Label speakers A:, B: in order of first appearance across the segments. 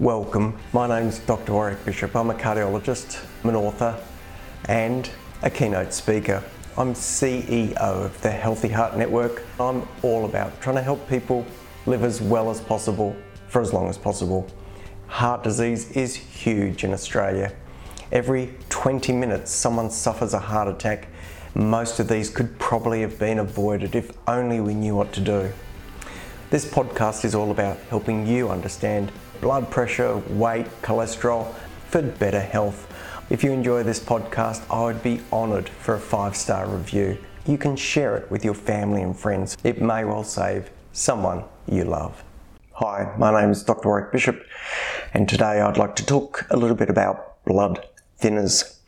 A: Welcome. My name's Dr. Warwick Bishop. I'm a cardiologist, an author, and a keynote speaker. I'm CEO of the Healthy Heart Network. I'm all about trying to help people live as well as possible for as long as possible. Heart disease is huge in Australia. Every 20 minutes, someone suffers a heart attack. Most of these could probably have been avoided if only we knew what to do. This podcast is all about helping you understand blood pressure, weight, cholesterol for better health. If you enjoy this podcast, I would be honoured for a five star review. You can share it with your family and friends. It may well save someone you love. Hi, my name is Dr. Warwick Bishop, and today I'd like to talk a little bit about blood thinners.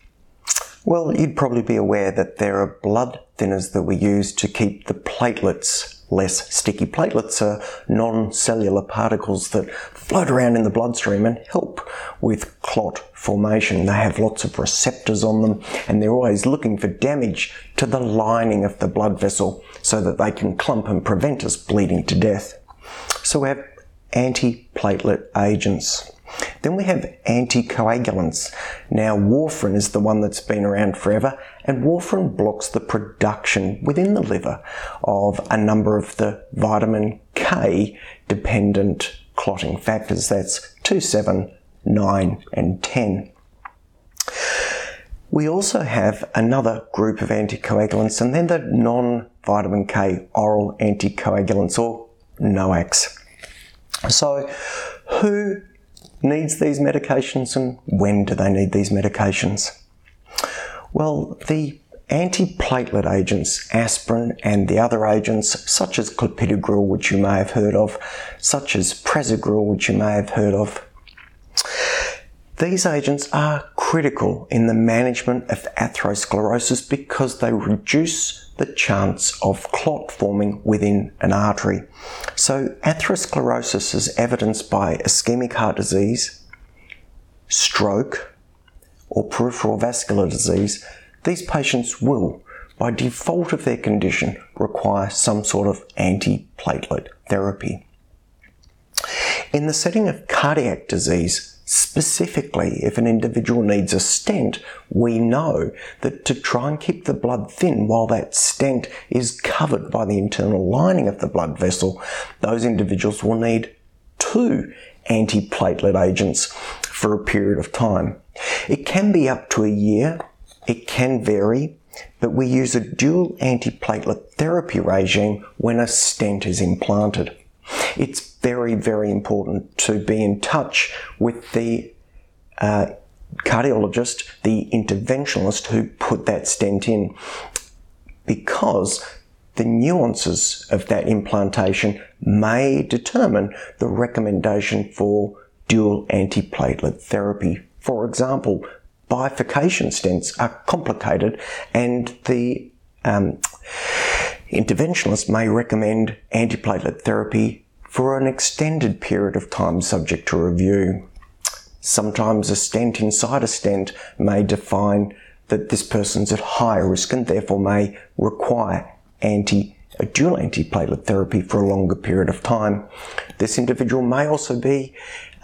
A: Well, you'd probably be aware that there are blood thinners that we use to keep the platelets less sticky. Platelets are non-cellular particles that float around in the bloodstream and help with clot formation. They have lots of receptors on them and they're always looking for damage to the lining of the blood vessel so that they can clump and prevent us bleeding to death. So we have antiplatelet agents. Then we have anticoagulants. Now, warfarin is the one that's been around forever, and warfarin blocks the production within the liver of a number of the vitamin K dependent clotting factors. That's 2, 7, 9, and 10. We also have another group of anticoagulants, and they're the non vitamin K oral anticoagulants or NOACs. So, who needs these medications and when do they need these medications? Well, the antiplatelet agents, aspirin and the other agents such as clopidogrel, which you may have heard of, such as prasugrel, which you may have heard of, these agents are critical in the management of atherosclerosis because they reduce the chance of clot forming within an artery. So, atherosclerosis is evidenced by ischemic heart disease, stroke, or peripheral vascular disease. These patients will, by default of their condition, require some sort of antiplatelet therapy. In the setting of cardiac disease, Specifically, if an individual needs a stent, we know that to try and keep the blood thin while that stent is covered by the internal lining of the blood vessel, those individuals will need two antiplatelet agents for a period of time. It can be up to a year, it can vary, but we use a dual antiplatelet therapy regime when a stent is implanted. It's very, very important to be in touch with the uh, cardiologist, the interventionalist who put that stent in, because the nuances of that implantation may determine the recommendation for dual antiplatelet therapy. For example, bifurcation stents are complicated and the um, interventionalist may recommend antiplatelet therapy for an extended period of time subject to review. Sometimes a stent inside a stent may define that this person's at higher risk and therefore may require anti a dual antiplatelet therapy for a longer period of time. This individual may also be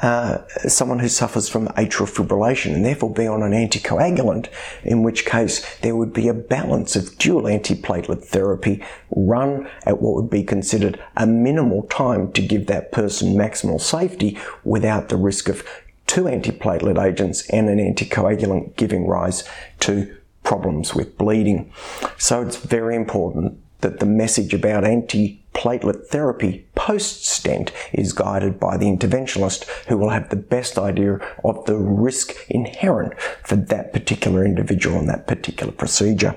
A: uh, someone who suffers from atrial fibrillation and therefore be on an anticoagulant, in which case there would be a balance of dual antiplatelet therapy run at what would be considered a minimal time to give that person maximal safety without the risk of two antiplatelet agents and an anticoagulant giving rise to problems with bleeding. So it's very important that the message about antiplatelet therapy post stent is guided by the interventionalist who will have the best idea of the risk inherent for that particular individual and that particular procedure.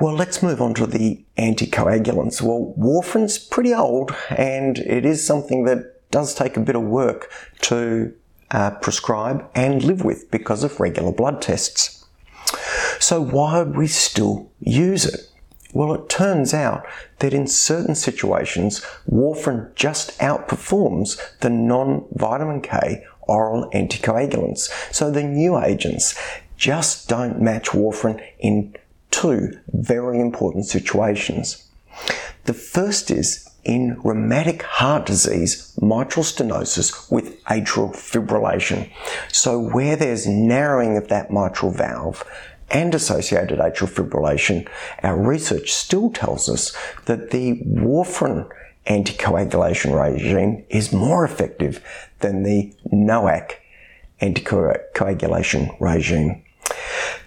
A: Well, let's move on to the anticoagulants. Well, warfarin's pretty old and it is something that does take a bit of work to uh, prescribe and live with because of regular blood tests. So why would we still use it? Well, it turns out that in certain situations, warfarin just outperforms the non-vitamin K oral anticoagulants. So the new agents just don't match warfarin in two very important situations. The first is in rheumatic heart disease, mitral stenosis with atrial fibrillation. So where there's narrowing of that mitral valve and associated atrial fibrillation, our research still tells us that the warfarin anticoagulation regime is more effective than the NOAC anticoagulation regime.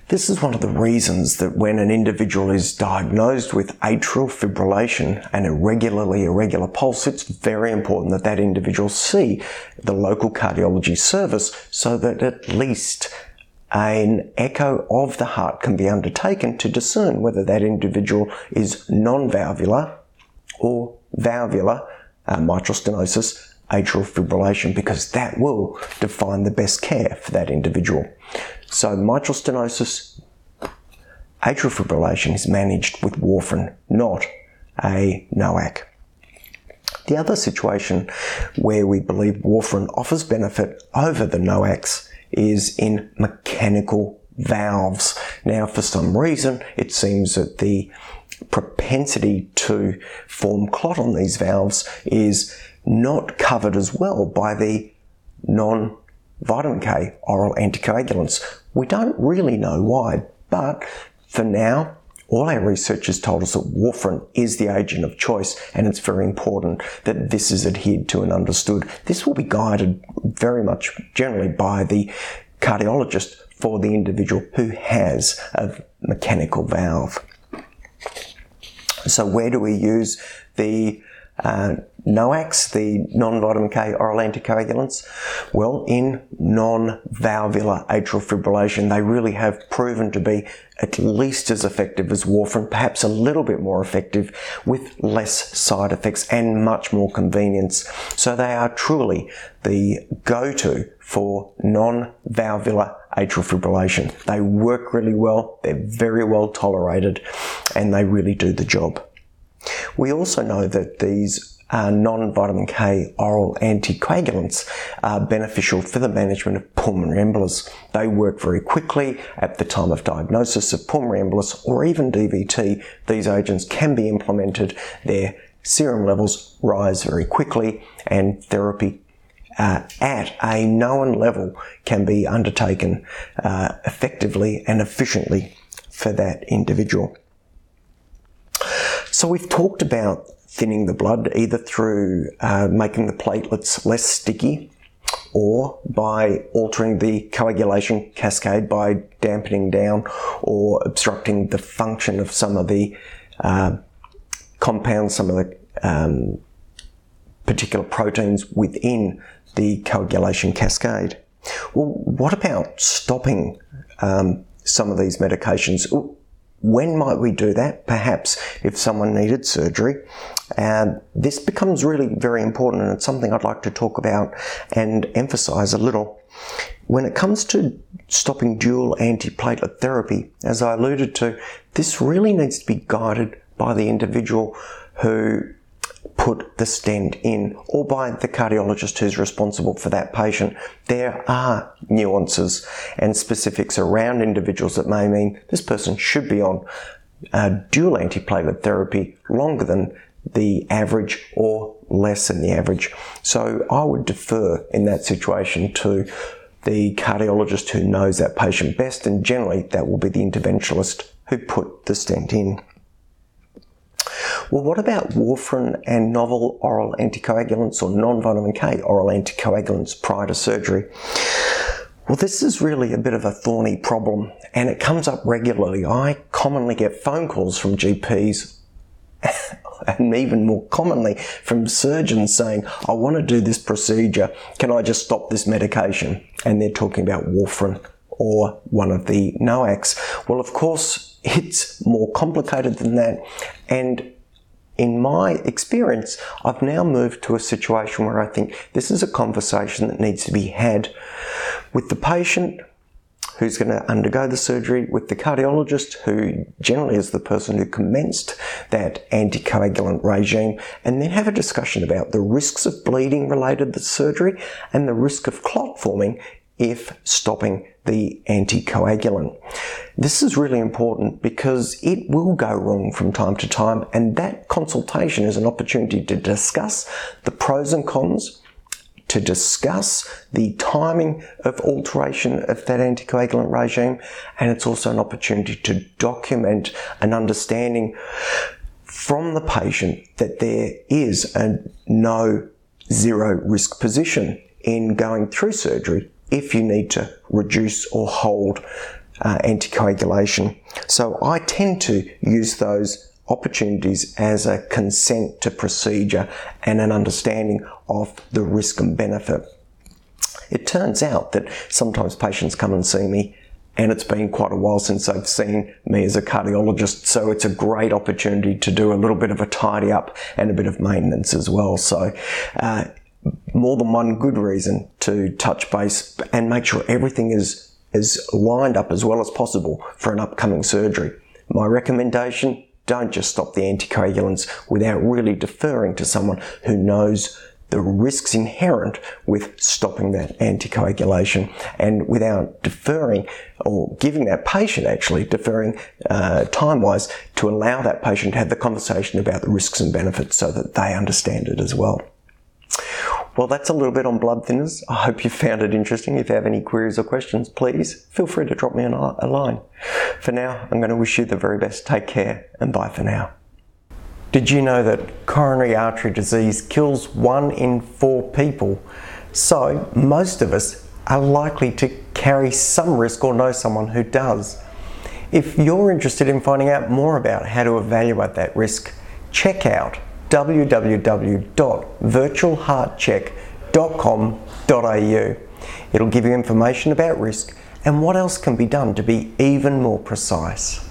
A: This is one of the reasons that when an individual is diagnosed with atrial fibrillation and irregularly irregular pulse, it's very important that that individual see the local cardiology service so that at least an echo of the heart can be undertaken to discern whether that individual is non-valvular or valvular uh, mitral stenosis atrial fibrillation because that will define the best care for that individual. So mitral stenosis, atrial fibrillation is managed with warfarin, not a NOAC. The other situation where we believe warfarin offers benefit over the NOACs is in mechanical valves. Now, for some reason, it seems that the propensity to form clot on these valves is not covered as well by the non vitamin K oral anticoagulants. We don't really know why, but for now, all our research has told us that warfarin is the agent of choice, and it's very important that this is adhered to and understood. This will be guided very much generally by the cardiologist for the individual who has a mechanical valve. So, where do we use the uh, NOACs, the non-vitamin K oral anticoagulants, well, in non-valvular atrial fibrillation, they really have proven to be at least as effective as warfarin, perhaps a little bit more effective with less side effects and much more convenience. So they are truly the go-to for non-valvular atrial fibrillation. They work really well, they're very well tolerated, and they really do the job. We also know that these uh, non-vitamin K oral anticoagulants are beneficial for the management of pulmonary embolus. They work very quickly at the time of diagnosis of pulmonary embolus or even DVT. These agents can be implemented. Their serum levels rise very quickly and therapy uh, at a known level can be undertaken uh, effectively and efficiently for that individual. So we've talked about thinning the blood either through uh, making the platelets less sticky or by altering the coagulation cascade by dampening down or obstructing the function of some of the uh, compounds, some of the um, particular proteins within the coagulation cascade. Well, what about stopping um, some of these medications? When might we do that? Perhaps if someone needed surgery. And this becomes really very important, and it's something I'd like to talk about and emphasize a little. When it comes to stopping dual antiplatelet therapy, as I alluded to, this really needs to be guided by the individual who put the stent in or by the cardiologist who's responsible for that patient. There are nuances and specifics around individuals that may mean this person should be on uh, dual antiplatelet therapy longer than the average or less than the average. So I would defer in that situation to the cardiologist who knows that patient best, and generally that will be the interventionalist who put the stent in. Well, what about warfarin and novel oral anticoagulants or non-vitamin K oral anticoagulants prior to surgery? Well, this is really a bit of a thorny problem and it comes up regularly. I commonly get phone calls from GPs and even more commonly from surgeons saying, I want to do this procedure. Can I just stop this medication? And they're talking about warfarin or one of the NOACs. Well, of course, it's more complicated than that. And in my experience, I've now moved to a situation where I think this is a conversation that needs to be had with the patient who's going to undergo the surgery, with the cardiologist who generally is the person who commenced that anticoagulant regime, and then have a discussion about the risks of bleeding related to surgery and the risk of clot forming if stopping the anticoagulant. This is really important because it will go wrong from time to time, and that consultation is an opportunity to discuss the pros and cons, to discuss the timing of alteration of that anticoagulant regime, and it's also an opportunity to document an understanding from the patient that there is a no zero risk position in going through surgery if you need to reduce or hold uh, anticoagulation. So I tend to use those opportunities as a consent to procedure and an understanding of the risk and benefit. It turns out that sometimes patients come and see me and it's been quite a while since they've seen me as a cardiologist, so it's a great opportunity to do a little bit of a tidy up and a bit of maintenance as well. So, uh, more than one good reason to touch base and make sure everything is is lined up as well as possible for an upcoming surgery. My recommendation don't just stop the anticoagulants without really deferring to someone who knows the risks inherent with stopping that anticoagulation and without deferring or giving that patient actually deferring uh, time wise to allow that patient to have the conversation about the risks and benefits so that they understand it as well. Well, that's a little bit on blood thinners. I hope you found it interesting. If you have any queries or questions, please feel free to drop me a line. For now, I'm going to wish you the very best. Take care and bye for now. Did you know that coronary artery disease kills one in four people? So, most of us are likely to carry some risk or know someone who does. If you're interested in finding out more about how to evaluate that risk, check out www.virtualheartcheck.com.au. It'll give you information about risk and what else can be done to be even more precise.